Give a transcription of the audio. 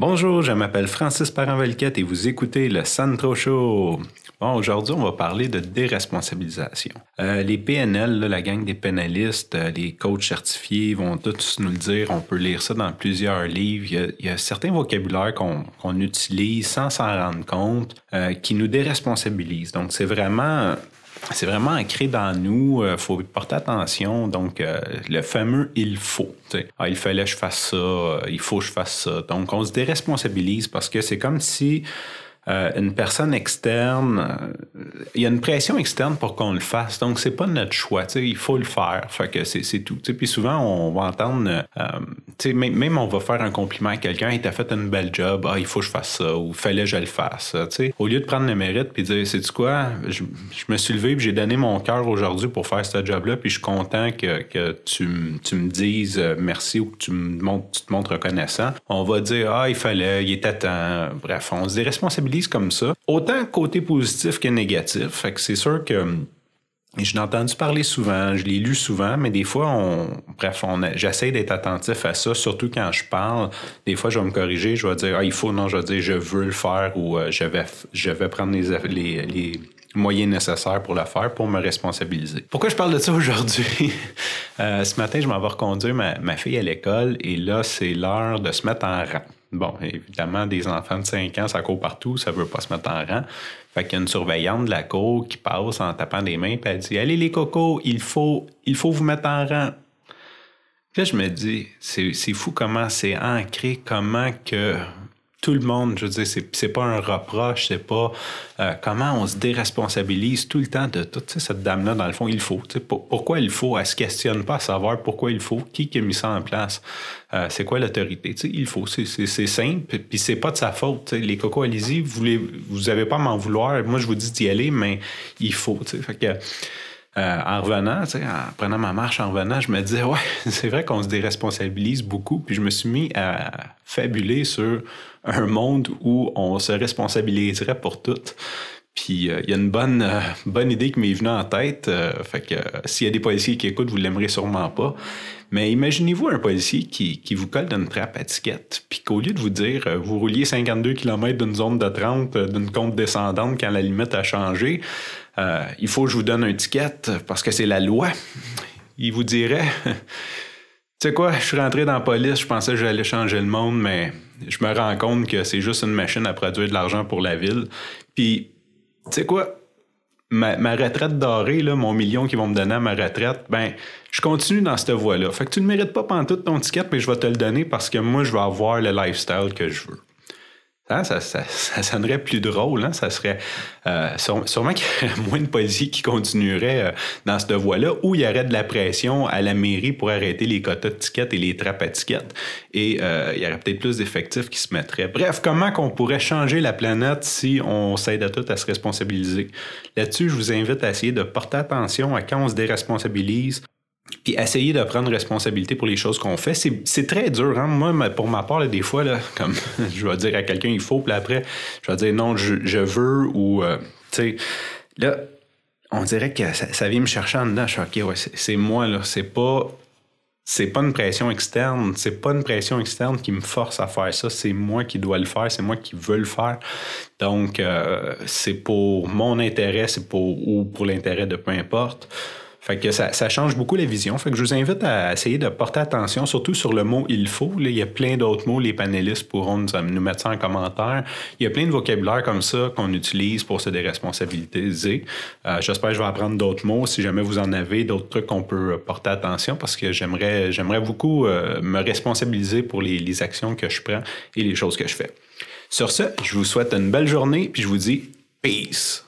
Bonjour, je m'appelle Francis parent et vous écoutez le Santro Show. Bon, aujourd'hui, on va parler de déresponsabilisation. Euh, les PNL, la gang des pénalistes, euh, les coachs certifiés vont tous nous le dire. On peut lire ça dans plusieurs livres. Il y a, certains vocabulaires qu'on utilise sans s'en rendre compte euh, qui nous déresponsabilisent. Donc, c'est vraiment c'est vraiment ancré dans nous. Il faut porter attention. Donc, le fameux il faut. Ah, il fallait que je fasse ça, il faut que je fasse ça. Donc, on se déresponsabilise parce que c'est comme si euh, une personne externe, euh, il y a une pression externe pour qu'on le fasse. Donc, c'est pas notre choix. Il faut le faire. Fait que c'est tout. Puis souvent, on va entendre, euh, même, même, on va faire un compliment à quelqu'un, il t'a fait une belle job, ah, il faut que je fasse ça, ou fallait que je le fasse. Au lieu de prendre le mérite puis dire, c'est quoi, je, me suis levé et j'ai donné mon cœur aujourd'hui pour faire ce job-là, puis je suis content que, que tu, tu, me dises merci ou que tu, me montres, tu te montres reconnaissant. On va dire, ah, il fallait, il était temps. Bref, on se déresponsabilise comme ça, autant côté positif que négatif. Fait que c'est sûr que je l'ai entendu parler souvent, je l'ai lu souvent, mais des fois, on, bref, j'essaie d'être attentif à ça, surtout quand je parle. Des fois, je vais me corriger, je vais dire, ah, il faut, non, je vais dire, je veux le faire ou euh, je, vais, je vais prendre les, les, moyens nécessaires pour le faire, pour me responsabiliser. Pourquoi je parle de ça aujourd'hui? Euh, ce matin, je m'en vais reconduire ma, ma fille à l'école et là, c'est l'heure de se mettre en rang. Bon, évidemment, des enfants de 5 ans, ça court partout, ça veut pas se mettre en rang. Fait qu'il y a une surveillante de la cour qui passe en tapant des mains, puis elle dit Allez, les cocos, il faut, il faut vous mettre en rang. Puis là, je me dis, c'est fou comment c'est ancré, comment que tout le monde, je veux dire, c'est pas un reproche, c'est pas euh, comment on se déresponsabilise tout le temps de toute cette dame-là, dans le fond, il faut. pourquoi il faut? Elle se questionne pas à savoir pourquoi il faut, qui, qui a mis ça en place, euh, c'est quoi l'autorité. Il faut, c'est simple, puis c'est pas de sa faute. Les cocos, allez-y, vous, vous avez pas à m'en vouloir. Moi, je vous dis d'y aller, mais il faut. Fait que, euh, en revenant, en prenant ma marche en revenant, je me disais, ouais, c'est vrai qu'on se déresponsabilise beaucoup. Puis je me suis mis à fabuler sur un monde où on se responsabiliserait pour tout. Puis euh, il y a une bonne, euh, bonne idée qui m'est venue en tête. fait que s'il y a des policiers qui écoutent, vous l'aimerez sûrement pas. Mais imaginez-vous un policier qui, qui vous colle d'une trappe à ticket, puis qu'au lieu de vous dire vous rouliez 52 km d'une zone de 30, d'une compte descendante quand la limite a changé, euh, il faut que je vous donne un ticket parce que c'est la loi. Il vous dirait, tu sais quoi, je suis rentré dans la police, je pensais que j'allais changer le monde, mais je me rends compte que c'est juste une machine à produire de l'argent pour la ville. Puis, sais quoi, ma, retraite dorée, là, mon million qu'ils vont me donner à ma retraite, ben, je continue dans cette voie-là. Fait que tu ne mérites pas pendant tout ton ticket, mais je vais te le donner parce que moi, je vais avoir le lifestyle que je veux. Hein, ça, ça, ça, sonnerait plus drôle. Hein? Ça serait euh, sûrement qu'il y aurait moins de policiers qui continueraient euh, dans cette voie-là, où il y aurait de la pression à la mairie pour arrêter les quotas de tickets et les trappes à tickets. Et euh, il y aurait peut-être plus d'effectifs qui se mettraient. Bref, comment qu'on pourrait changer la planète si on s'aide à tout à se responsabiliser? Là-dessus, je vous invite à essayer de porter attention à quand on se déresponsabilise, puis essayer de prendre responsabilité pour les choses qu'on fait, c'est très dur. Hein? Moi, pour ma part, des fois, là, comme je vais dire à quelqu'un il faut, puis après, je vais dire non, je, veux, ou, euh, là, on dirait que ça, vient me chercher en dedans. Je suis OK, ouais, c'est moi, là, c'est pas. C'est pas une pression externe, c'est pas une pression externe qui me force à faire ça, c'est moi qui dois le faire, c'est moi qui veux le faire. Donc, euh, c'est pour mon intérêt, c'est pour ou pour l'intérêt de peu importe. Fait que ça, change beaucoup la vision. Fait que je vous invite à essayer de porter attention, surtout sur le mot il faut. il y a plein d'autres mots, les panélistes pourront nous, mettre ça en commentaire. Il y a plein de vocabulaire comme ça qu'on utilise pour se déresponsabiliser. Euh, j'espère que je vais apprendre d'autres mots si jamais vous en avez, d'autres trucs qu'on peut porter attention parce que j'aimerais, j'aimerais beaucoup euh, me responsabiliser pour les, les actions que je prends et les choses que je fais. Sur ce, je vous souhaite une belle journée puis je vous dis peace.